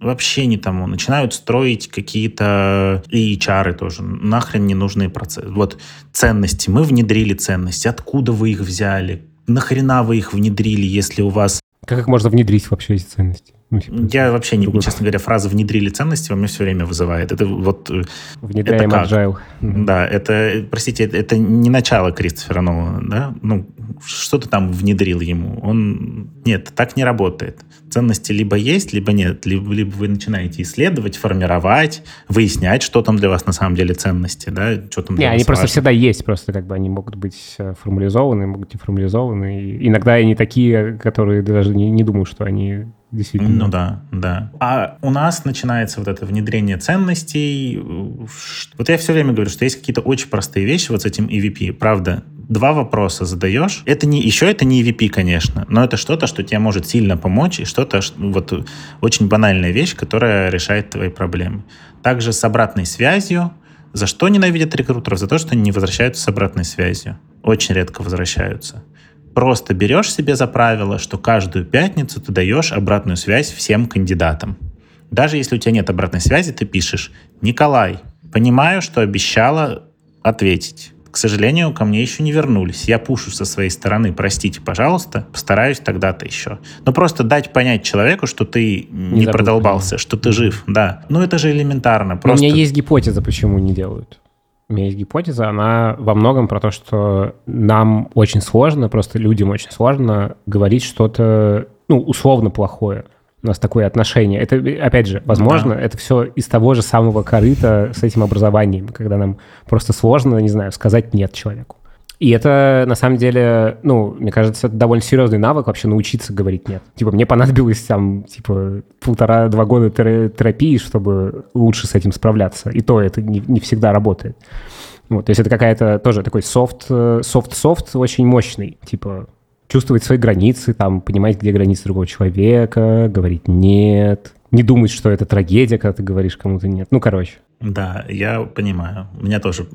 Вообще не тому. Начинают строить какие-то и HR тоже. Нахрен ненужные процессы. Вот ценности. Мы внедрили ценности. Откуда вы их взяли? Нахрена вы их внедрили, если у вас... Как их можно внедрить вообще, эти ценности? Ну, типа, Я вообще, не, честно говоря, фраза «внедрили ценности» во мне все время вызывает. Это вот... Э, Внедряем это agile. Да, это, простите, это не начало Кристофера Нолана, да? Ну, что ты там внедрил ему? Он... Нет, так не работает. Ценности либо есть, либо нет. Либо, либо вы начинаете исследовать, формировать, выяснять, что там для вас на самом деле ценности, да? Что там для не, они важно. просто всегда есть, просто как бы они могут быть э, формализованы, могут не формализованы. И иногда они такие, которые даже не, не думают, что они действительно. Ну да, да. А у нас начинается вот это внедрение ценностей. Вот я все время говорю, что есть какие-то очень простые вещи вот с этим EVP. Правда, два вопроса задаешь. Это не, еще это не EVP, конечно, но это что-то, что тебе может сильно помочь, и что-то, вот очень банальная вещь, которая решает твои проблемы. Также с обратной связью. За что ненавидят рекрутеров? За то, что они не возвращаются с обратной связью. Очень редко возвращаются просто берешь себе за правило, что каждую пятницу ты даешь обратную связь всем кандидатам. Даже если у тебя нет обратной связи, ты пишешь «Николай, понимаю, что обещала ответить. К сожалению, ко мне еще не вернулись. Я пушу со своей стороны, простите, пожалуйста, постараюсь тогда-то еще. Но просто дать понять человеку, что ты не, не продолбался, что ты жив, да. Ну это же элементарно. Просто... У меня есть гипотеза, почему не делают. У меня есть гипотеза, она во многом про то, что нам очень сложно, просто людям очень сложно говорить что-то, ну, условно плохое. У нас такое отношение. Это, опять же, возможно, да. это все из того же самого корыта с этим образованием, когда нам просто сложно, не знаю, сказать «нет» человеку. И это, на самом деле, ну, мне кажется, это довольно серьезный навык вообще научиться говорить «нет». Типа, мне понадобилось там, типа, полтора-два года терапии, чтобы лучше с этим справляться. И то это не, не всегда работает. Вот, то есть это какая-то тоже такой софт, софт-софт очень мощный. Типа, чувствовать свои границы, там, понимать, где границы другого человека, говорить «нет», не думать, что это трагедия, когда ты говоришь кому-то «нет». Ну, короче. Да, я понимаю. Мне тоже,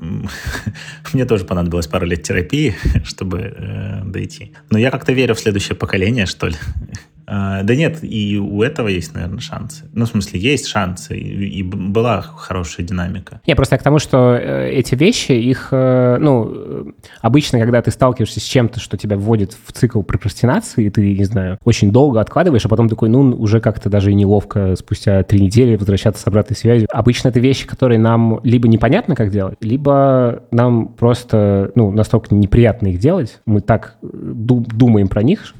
[LAUGHS] мне тоже понадобилось пару лет терапии, [LAUGHS] чтобы э, дойти. Но я как-то верю в следующее поколение, что ли. [LAUGHS] А, да нет, и у этого есть, наверное, шансы. Ну, в смысле, есть шансы, и, была хорошая динамика. Я просто к тому, что э, эти вещи, их, э, ну, э, обычно, когда ты сталкиваешься с чем-то, что тебя вводит в цикл прокрастинации, и ты, не знаю, очень долго откладываешь, а потом такой, ну, уже как-то даже и неловко спустя три недели возвращаться с обратной связью. Обычно это вещи, которые нам либо непонятно, как делать, либо нам просто, ну, настолько неприятно их делать, мы так думаем про них,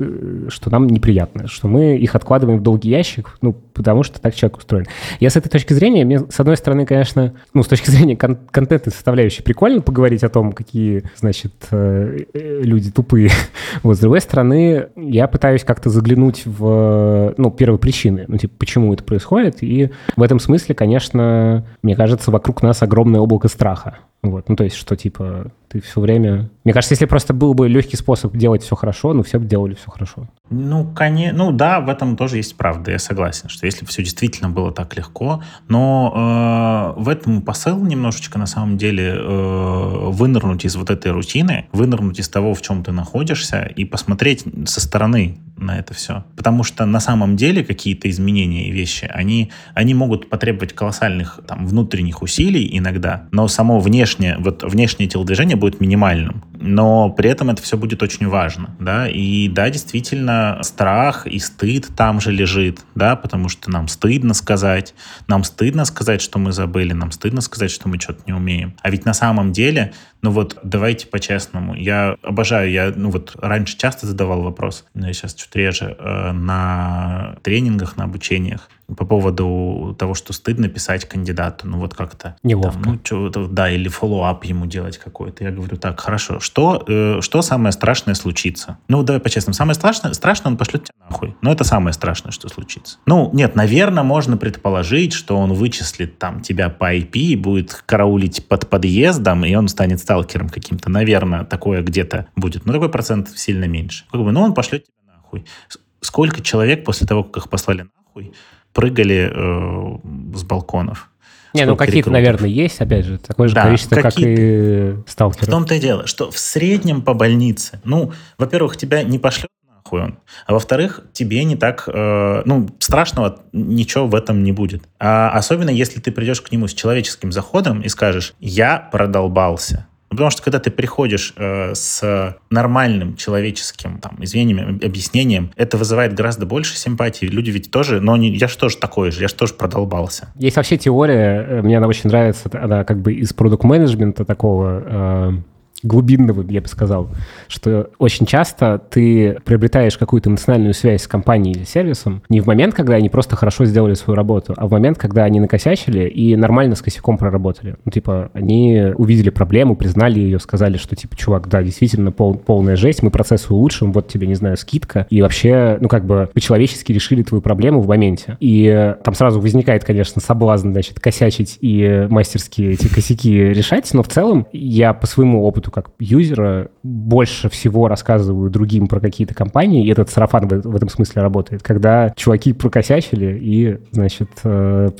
что нам неприятно, что мы их откладываем в долгий ящик, ну, потому что так человек устроен. Я с этой точки зрения, мне, с одной стороны, конечно, ну, с точки [LAUGHS] зрения кон- контентной составляющей, прикольно поговорить о том, какие, значит, э, э, люди тупые. [LAUGHS] вот, с другой стороны, я пытаюсь как-то заглянуть в, ну, первые причины, ну, типа, почему это происходит, и в этом смысле, конечно, мне кажется, вокруг нас огромное облако страха. Вот, ну, то есть, что, типа, ты все время... Мне кажется, если просто был бы легкий способ делать все хорошо, ну, все бы делали все хорошо. Ну, конечно, ну да, в этом тоже есть правда, я согласен, что если бы все действительно было так легко, но э, в этом посыл немножечко на самом деле э, вынырнуть из вот этой рутины, вынырнуть из того, в чем ты находишься, и посмотреть со стороны на это все. Потому что на самом деле какие-то изменения и вещи, они, они могут потребовать колоссальных там, внутренних усилий иногда, но само внешнее, вот внешнее телодвижение будет минимальным. Но при этом это все будет очень важно, да, и да, действительно, страх и стыд там же лежит, да, потому что нам стыдно сказать, нам стыдно сказать, что мы забыли, нам стыдно сказать, что мы что-то не умеем. А ведь на самом деле, ну вот, давайте по-честному, я обожаю, я, ну вот, раньше часто задавал вопрос, но я сейчас чуть реже, э, на тренингах, на обучениях, по поводу того, что стыдно писать кандидату, ну вот как-то. Неловко. Там, ну, что, да, или follow-up ему делать какой-то. Я говорю, так, хорошо, что, э, что самое страшное случится? Ну, давай по-честному, самое страшное, страшное он пошлет тебя нахуй. Но это самое страшное, что случится. Ну, нет, наверное, можно предположить, что он вычислит там тебя по IP и будет караулить под подъездом, и он станет сталкером каким-то. Наверное, такое где-то будет. Но такой процент сильно меньше. Как бы, ну, он пошлет тебя нахуй. Сколько человек после того, как их послали нахуй, прыгали э, с балконов? Не, ну какие-то, наверное, есть, опять же, такое же да, количество, как и сталкеры. В том-то и дело, что в среднем по больнице, ну, во-первых, тебя не пошлет нахуй он, а во-вторых, тебе не так, э, ну, страшного ничего в этом не будет. А особенно, если ты придешь к нему с человеческим заходом и скажешь, я продолбался, потому что когда ты приходишь э, с нормальным человеческим там, извинением, объяснением, это вызывает гораздо больше симпатии. Люди ведь тоже, но не, я же тоже такой же, я же тоже продолбался. Есть вообще теория, э, мне она очень нравится, она как бы из продукт-менеджмента такого... Э глубинного, я бы сказал, что очень часто ты приобретаешь какую-то эмоциональную связь с компанией или сервисом не в момент, когда они просто хорошо сделали свою работу, а в момент, когда они накосячили и нормально с косяком проработали. Ну, типа, они увидели проблему, признали ее, сказали, что, типа, чувак, да, действительно пол, полная жесть, мы процесс улучшим, вот тебе, не знаю, скидка. И вообще, ну, как бы, по-человечески решили твою проблему в моменте. И там сразу возникает, конечно, соблазн, значит, косячить и мастерски эти косяки решать, но в целом я по своему опыту как юзера больше всего рассказываю другим про какие-то компании, и этот сарафан в, в этом смысле работает, когда чуваки прокосячили и, значит, э,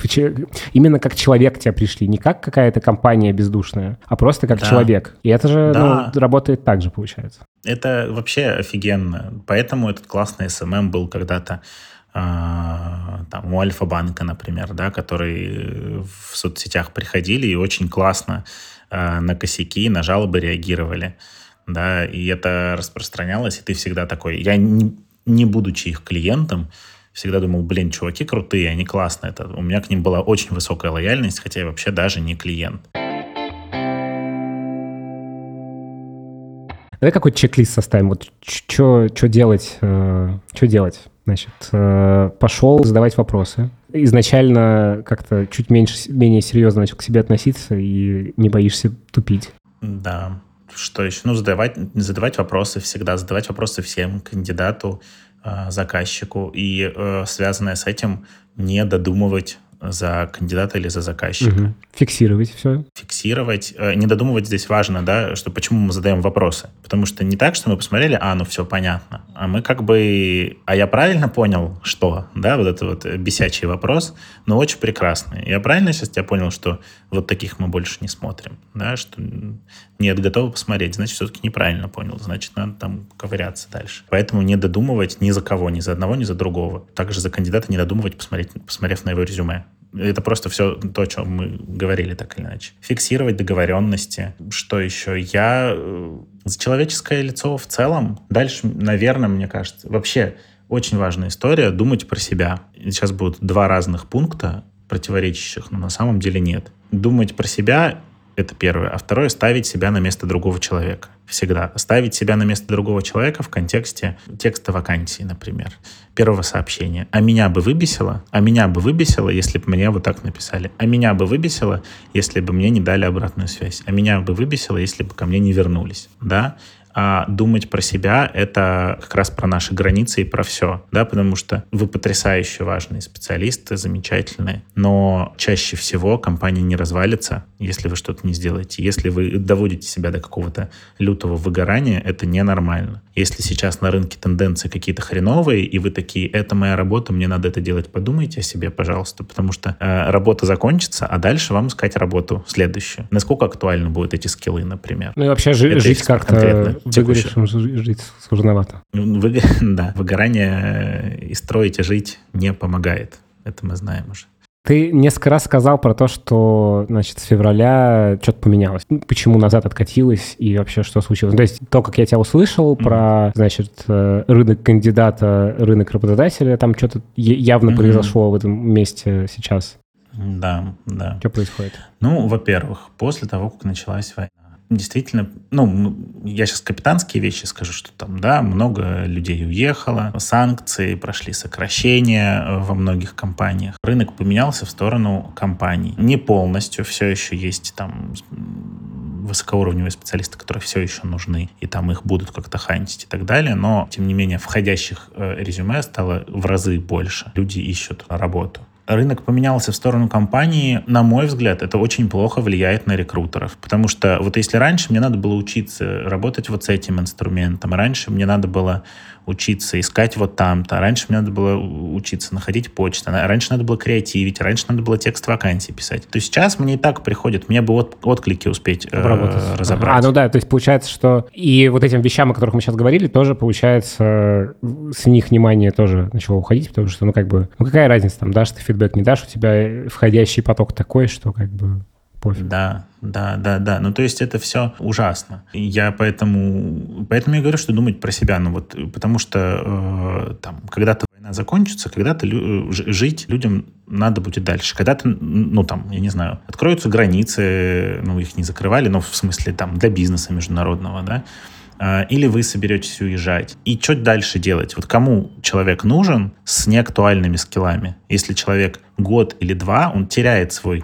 именно как человек тебя пришли, не как какая-то компания бездушная, а просто как да. человек. И это же да. ну, работает так же, получается. Это вообще офигенно. Поэтому этот классный SMM был когда-то а, там, у Альфа-банка, например, да, которые в соцсетях приходили и очень классно на косяки, на жалобы реагировали. Да, и это распространялось, и ты всегда такой... Я, не, не будучи их клиентом, всегда думал, блин, чуваки крутые, они классные. Это, у меня к ним была очень высокая лояльность, хотя я вообще даже не клиент. Давай какой чек-лист составим. Вот что делать? Э, что делать? Значит, э, пошел задавать вопросы. Изначально как-то чуть меньше, менее серьезно начал к себе относиться и не боишься тупить. Да. Что еще? Ну, задавать, задавать вопросы всегда, задавать вопросы всем, кандидату, э, заказчику. И э, связанное с этим не додумывать за кандидата или за заказчика. Угу. Фиксировать все. Фиксировать. Э, не додумывать здесь важно, да, что почему мы задаем вопросы. Потому что не так, что мы посмотрели, а, ну все понятно. А мы как бы... А я правильно понял, что? Да, вот это вот бесячий вопрос, но очень прекрасный. Я правильно сейчас тебя понял, что вот таких мы больше не смотрим? Да, что нет, готовы посмотреть, значит, все-таки неправильно понял, значит, надо там ковыряться дальше. Поэтому не додумывать ни за кого, ни за одного, ни за другого. Также за кандидата не додумывать, посмотреть, посмотрев на его резюме. Это просто все то, о чем мы говорили так или иначе. Фиксировать договоренности. Что еще? Я э, за человеческое лицо в целом. Дальше, наверное, мне кажется, вообще очень важная история думать про себя. Сейчас будут два разных пункта противоречащих, но на самом деле нет. Думать про себя это первое. А второе — ставить себя на место другого человека. Всегда. Ставить себя на место другого человека в контексте текста вакансии, например. Первого сообщения. А меня бы выбесило? А меня бы выбесило, если бы мне вот так написали? А меня бы выбесило, если бы мне не дали обратную связь? А меня бы выбесило, если бы ко мне не вернулись? Да? А думать про себя — это как раз про наши границы и про все, да, потому что вы потрясающе важные специалисты, замечательные, но чаще всего компания не развалится, если вы что-то не сделаете. Если вы доводите себя до какого-то лютого выгорания, это ненормально. Если сейчас на рынке тенденции какие-то хреновые, и вы такие, это моя работа, мне надо это делать, подумайте о себе, пожалуйста, потому что э, работа закончится, а дальше вам искать работу следующую. Насколько актуальны будут эти скиллы, например? Ну и вообще жи- жить как-то Выгоревшим жить сложновато. Ну, вы, [LAUGHS] да, выгорание и строить, и жить не помогает. Это мы знаем уже. Ты несколько раз сказал про то, что, значит, с февраля что-то поменялось. Почему назад откатилось и вообще что случилось? То есть то, как я тебя услышал mm-hmm. про, значит, э, рынок кандидата, рынок работодателя, там что-то явно mm-hmm. произошло в этом месте сейчас. Да, да. Что происходит? Ну, во-первых, после того, как началась война, действительно, ну, я сейчас капитанские вещи скажу, что там, да, много людей уехало, санкции, прошли сокращения э, во многих компаниях. Рынок поменялся в сторону компаний. Не полностью, все еще есть там высокоуровневые специалисты, которые все еще нужны, и там их будут как-то хантить и так далее, но, тем не менее, входящих э, резюме стало в разы больше. Люди ищут работу рынок поменялся в сторону компании, на мой взгляд, это очень плохо влияет на рекрутеров. Потому что вот если раньше мне надо было учиться работать вот с этим инструментом, раньше мне надо было учиться искать вот там-то, раньше мне надо было учиться находить почту, раньше надо было креативить, раньше надо было текст вакансий писать. То сейчас мне и так приходит, мне бы от, отклики успеть э, разобрать. А, ну да, то есть получается, что и вот этим вещам, о которых мы сейчас говорили, тоже получается с них внимание тоже начало уходить, потому что, ну как бы, ну какая разница, там, дашь ты фидбэк, не дашь, у тебя входящий поток такой, что как бы пофиг. Да, да, да, да. Ну, то есть это все ужасно. Я поэтому, поэтому я говорю, что думать про себя, ну вот, потому что э, там, когда-то война закончится, когда-то лю- жить людям надо будет дальше. Когда-то, ну, там, я не знаю, откроются границы, ну, их не закрывали, но в смысле, там, для бизнеса международного, да, а, или вы соберетесь уезжать. И что дальше делать? Вот кому человек нужен с неактуальными скиллами? Если человек год или два, он теряет свой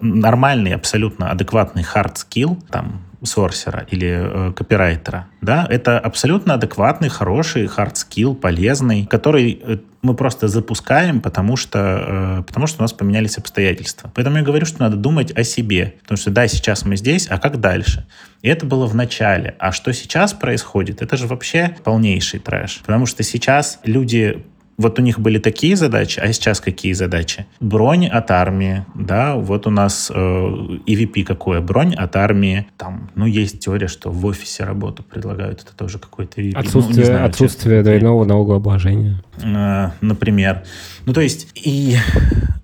нормальный, абсолютно адекватный hard skill, там, сорсера или э, копирайтера, да, это абсолютно адекватный, хороший hard skill, полезный, который э, мы просто запускаем, потому что, э, потому что у нас поменялись обстоятельства. Поэтому я говорю, что надо думать о себе, потому что да, сейчас мы здесь, а как дальше? И это было в начале. А что сейчас происходит, это же вообще полнейший трэш. Потому что сейчас люди вот у них были такие задачи, а сейчас какие задачи? Бронь от армии, да, вот у нас э, EVP какое? Бронь от армии. Там, ну, есть теория, что в офисе работу предлагают, это тоже какой-то EVP. Отсутствие, ну, знаю, отсутствие двойного налогообложения. Э, например. Ну, то есть, и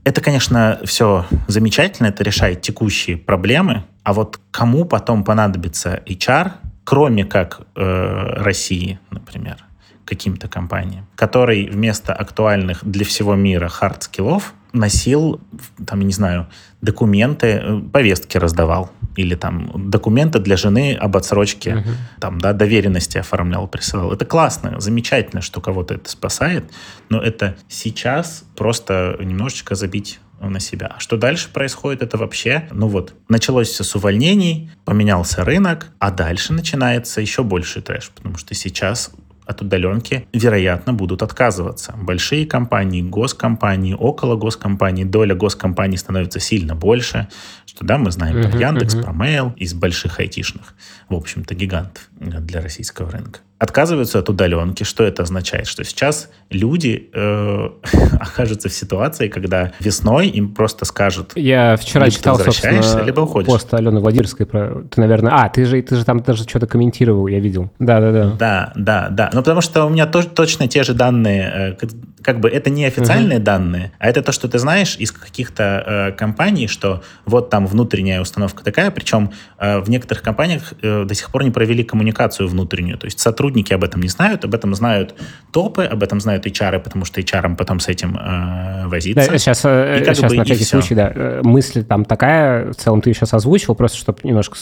это, конечно, все замечательно, это решает текущие проблемы, а вот кому потом понадобится HR, кроме как э, России, например, каким-то компаниям, который вместо актуальных для всего мира hard skill ов носил, там, я не знаю, документы, э, повестки раздавал. Или там документы для жены об отсрочке, uh-huh. там, да, доверенности оформлял, присылал. Это классно, замечательно, что кого-то это спасает, но это сейчас просто немножечко забить на себя. А что дальше происходит, это вообще, ну вот, началось все с увольнений, поменялся рынок, а дальше начинается еще больше трэш, потому что сейчас от удаленки, вероятно, будут отказываться. Большие компании, госкомпании, около госкомпаний, доля госкомпаний становится сильно больше, что да, мы знаем uh-huh, про Яндекс, uh-huh. про Mail из больших айтишных, в общем-то, гигантов для российского рынка отказываются от удаленки. Что это означает? Что сейчас люди э, [LAUGHS] окажутся в ситуации, когда весной им просто скажут... Я вчера либо читал, собственно, либо уходишь. пост Алены Владимирской. Про... Ты, наверное... А, ты же, ты же там даже что-то комментировал, я видел. Да-да-да. Да, да, да. Ну, потому что у меня тоже точно те же данные, э, как бы это не официальные uh-huh. данные, а это то, что ты знаешь из каких-то э, компаний, что вот там внутренняя установка такая, причем э, в некоторых компаниях э, до сих пор не провели коммуникацию внутреннюю, то есть сотрудники об этом не знают, об этом знают топы, об этом знают HR, потому что HR потом с этим э, возиться. Да, сейчас, э, сейчас на всякий случай, да, э, мысль там такая, в целом ты сейчас озвучил, просто чтобы немножко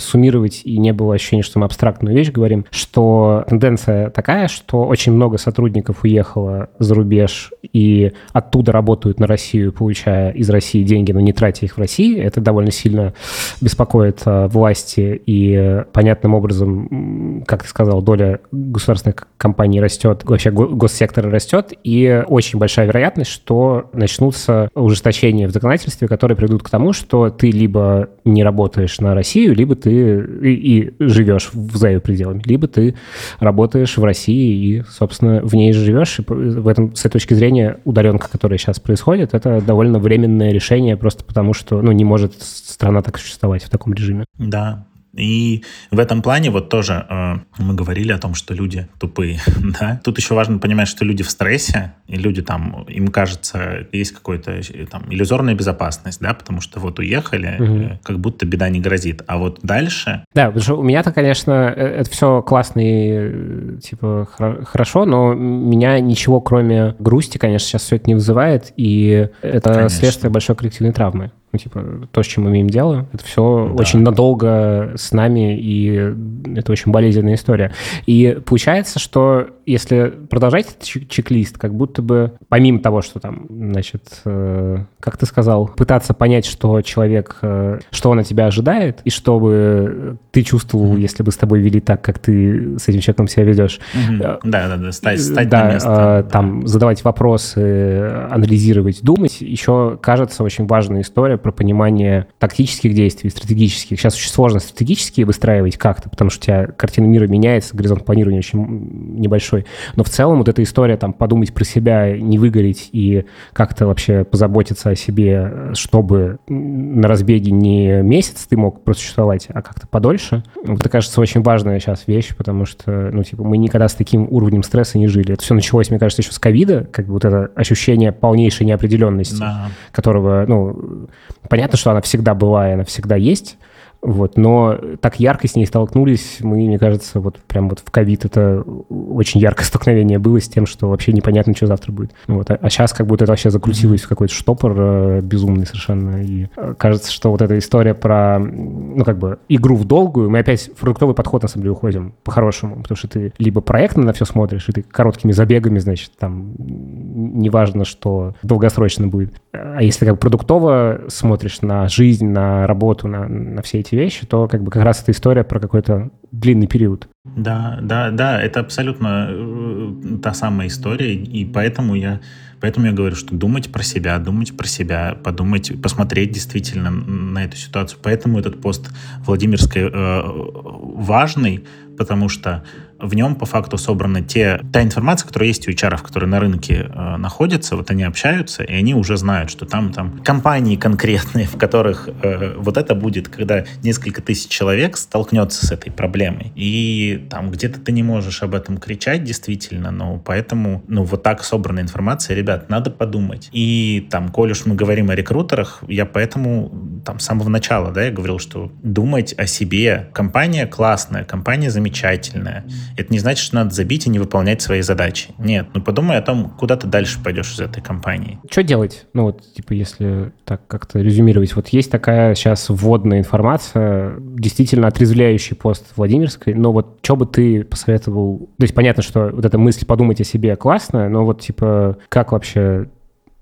суммировать и не было ощущения, что мы абстрактную вещь говорим, что тенденция такая, что очень много сотрудников уехало за рубеж и оттуда работают на Россию, получая из России деньги, но не тратя их в России, это довольно сильно беспокоит а, власти, и понятным образом, как ты сказал, доля государственных компаний растет, вообще госсектора растет, и очень большая вероятность, что начнутся ужесточения в законодательстве, которые приведут к тому, что ты либо не работаешь на Россию, либо ты и, и живешь за пределами, либо ты работаешь в России и, собственно, в ней живешь, и в этом с этой точки зрения удаленка, которая сейчас происходит, это довольно временное решение, просто потому что ну, не может страна так существовать в таком режиме. Да, и в этом плане вот тоже э, мы говорили о том, что люди тупые, [LAUGHS] да. Тут еще важно понимать, что люди в стрессе, и люди там, им кажется, есть какой-то э, там иллюзорная безопасность, да, потому что вот уехали, угу. э, как будто беда не грозит. А вот дальше... Да, потому что у меня-то, конечно, э, это все классно и э, типа хорошо, но меня ничего, кроме грусти, конечно, сейчас все это не вызывает, и это конечно. следствие большой коллективной травмы. Ну, типа, то, с чем мы имеем дело, это все Да. очень надолго с нами, и это очень болезненная история. И получается, что если продолжать этот чек- чек-лист, как будто бы, помимо того, что там, значит, э, как ты сказал, пытаться понять, что человек, э, что он от тебя ожидает, и чтобы ты чувствовал, если бы с тобой вели так, как ты с этим человеком себя ведешь, Мгм. Э, Да, да, да, стать, стать да, на место. э, там задавать вопросы, анализировать, думать. Еще кажется очень важная история про понимание тактических действий, стратегических. Сейчас очень сложно стратегические выстраивать как-то, потому что у тебя картина мира меняется, горизонт планирования очень небольшой. Но в целом вот эта история там подумать про себя, не выгореть и как-то вообще позаботиться о себе, чтобы на разбеге не месяц ты мог просуществовать, а как-то подольше. Вот это, кажется, очень важная сейчас вещь, потому что, ну, типа, мы никогда с таким уровнем стресса не жили. Это все началось, мне кажется, еще с ковида, как бы вот это ощущение полнейшей неопределенности, Да. которого, ну, понятно, что она всегда была и она всегда есть, вот, но так ярко с ней столкнулись, мы, мне кажется, вот прям вот в ковид это очень яркое столкновение было с тем, что вообще непонятно, что завтра будет. Вот, а, сейчас как будто это вообще закрутилось в какой-то штопор э, безумный совершенно, и э, кажется, что вот эта история про, ну, как бы, игру в долгую, мы опять в фруктовый подход, на самом деле, уходим по-хорошему, потому что ты либо проектно на все смотришь, и ты короткими забегами, значит, там, неважно, что долгосрочно будет. А если как продуктово смотришь на жизнь, на работу, на, на все эти вещи, то как бы как раз эта история про какой-то длинный период. Да, да, да, это абсолютно э, та самая история, и поэтому я, поэтому я говорю, что думать про себя, думать про себя, подумать, посмотреть действительно на эту ситуацию. Поэтому этот пост Владимирской э, важный, потому что в нем по факту собраны те, та информация, которая есть у HR, которые на рынке э, находятся, вот они общаются, и они уже знают, что там, там компании конкретные, в которых э, вот это будет, когда несколько тысяч человек столкнется с этой проблемой. И там где-то ты не можешь об этом кричать действительно, но поэтому, ну, вот так собрана информация, ребят, надо подумать. И там, коль уж мы говорим о рекрутерах, я поэтому там с самого начала, да, я говорил, что думать о себе. Компания классная, компания замечательная. Это не значит, что надо забить и не выполнять свои задачи. Нет, ну подумай о том, куда ты дальше пойдешь из этой компании. Что делать? Ну вот, типа, если так как-то резюмировать. Вот есть такая сейчас вводная информация, действительно отрезвляющий пост Владимирской, но вот что бы ты посоветовал? То есть понятно, что вот эта мысль подумать о себе классная, но вот, типа, как вообще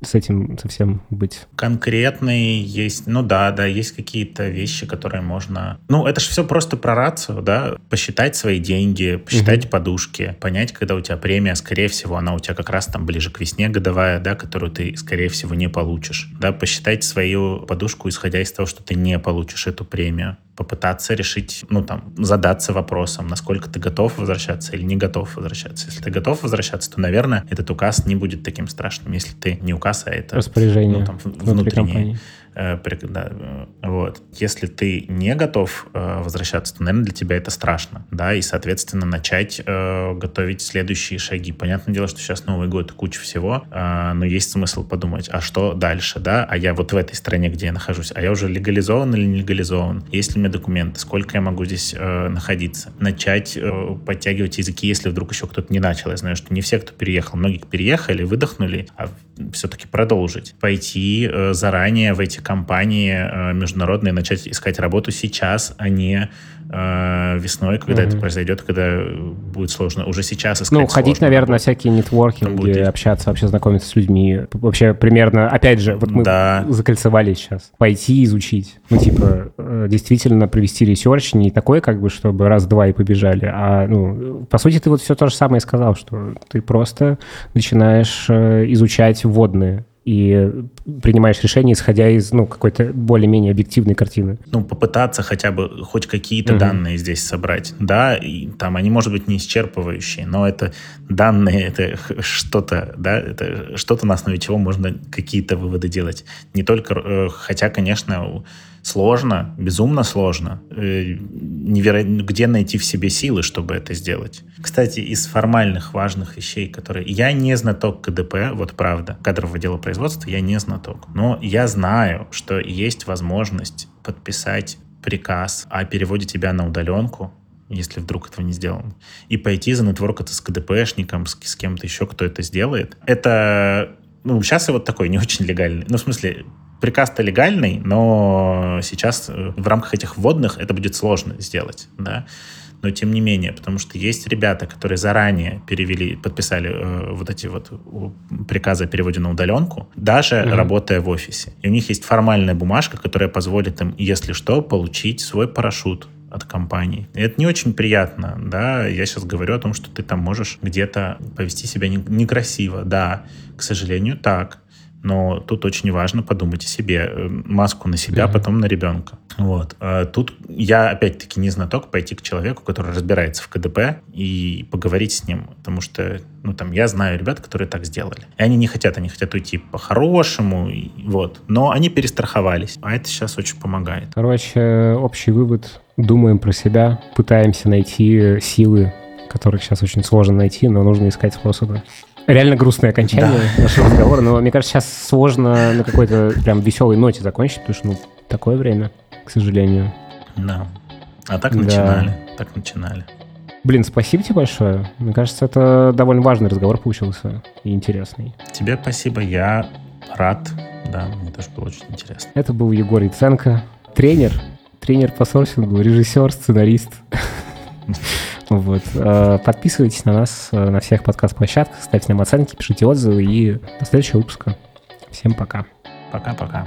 с этим совсем быть? Конкретные есть, ну да, да, есть какие-то вещи, которые можно... Ну, это же все просто про рацию, да, посчитать свои деньги, посчитать Мгм. подушки, понять, когда у тебя премия, скорее всего, она у тебя как раз там ближе к весне годовая, да, которую ты, скорее всего, не получишь, да, посчитать свою подушку, исходя из того, что ты не получишь эту премию, попытаться решить, ну, там, задаться вопросом, насколько ты готов возвращаться или не готов возвращаться. Если ты готов возвращаться, то, наверное, этот указ не будет таким страшным. Если ты не указ, а это Распоряжение ну, там, внутренние компании. Э, э, вот. Если ты не готов э, возвращаться, то, наверное, для тебя это страшно, да, и, соответственно, начать готовить следующие шаги. Понятное дело, что сейчас Новый год, куча всего, но есть смысл подумать, а что дальше, да, а я вот в этой стране, где я нахожусь, а я уже легализован или не легализован, есть ли у меня документы, сколько я могу здесь находиться, начать подтягивать языки, если вдруг еще кто-то не начал. Я знаю, что не все, кто переехал, многие переехали, выдохнули, а все-таки продолжить. Пойти э, заранее в эти компании э, международные, начать искать работу сейчас, а не э, весной, когда Мгм. это произойдет, когда будет сложно. Уже сейчас искать Ну, ходить, сложно наверное, на всякие нетворкинги, будет- общаться, вообще знакомиться с людьми. Вообще примерно, опять же, вот мы Да. закольцевали сейчас. Пойти изучить. Ну, типа, э, действительно провести research, не такой, как бы, чтобы раз-два и побежали, а, ну, по сути, ты вот все то же самое сказал, что ты просто начинаешь изучать вводные и принимаешь решение, исходя из, ну, какой-то более-менее объективной картины. ну, попытаться хотя бы хоть какие-то Мгм. данные здесь собрать. Да, и там они, может быть, не исчерпывающие, но это данные, это что-то, да, это что-то, на основе чего можно какие-то выводы делать. Не только, э, хотя, конечно, сложно, безумно сложно. Э, неверо- Где найти в себе силы, чтобы это сделать? Кстати, из формальных важных вещей, которые... Я не знаток КДП, вот правда, кадрового дела производства, я не знаток. Но я знаю, что есть возможность подписать приказ о переводе тебя на удаленку, если вдруг этого не сделано, и пойти занетворкаться с КДПшником, с, с кем-то еще, кто это сделает. Это, ну, сейчас я вот такой не очень легальный. Ну, в смысле, приказ-то легальный, но сейчас э, в рамках этих вводных это будет сложно сделать, да но тем не менее, потому что есть ребята, которые заранее перевели, подписали э, вот эти вот приказы о переводе на удаленку, даже mm-hmm. работая в офисе. И у них есть формальная бумажка, которая позволит им, если что, получить свой парашют от компании. И это не очень приятно, да, я сейчас говорю о том, что ты там можешь где-то повести себя некрасиво, да, к сожалению, так, но тут очень важно подумать о себе, э, маску на себя, mm-hmm. потом на ребенка. Вот. А тут я, опять-таки, не знаток пойти к человеку, который разбирается в КДП и поговорить с ним, потому что, ну, там, я знаю ребят, которые так сделали. И они не хотят, они хотят уйти по-хорошему, вот. Но они перестраховались, а это сейчас очень помогает. Короче, общий вывод. Думаем про себя, пытаемся найти силы, которых сейчас очень сложно найти, но нужно искать способы. Реально грустное окончание да. нашего разговора, но мне кажется, сейчас сложно на какой-то прям веселой ноте закончить, потому что, ну, такое время, к сожалению. Да. А так да. начинали, так начинали. Блин, спасибо тебе большое. Мне кажется, это довольно важный разговор получился и интересный. Тебе спасибо, я рад. Да, мне тоже было очень интересно. Это был Егор Яценко, тренер, тренер по сорсингу, режиссер, сценарист. [LAUGHS] Вот. Э, подписывайтесь на нас э, на всех подкаст-площадках, ставьте нам оценки, пишите отзывы и до следующего выпуска. Всем пока. Пока-пока.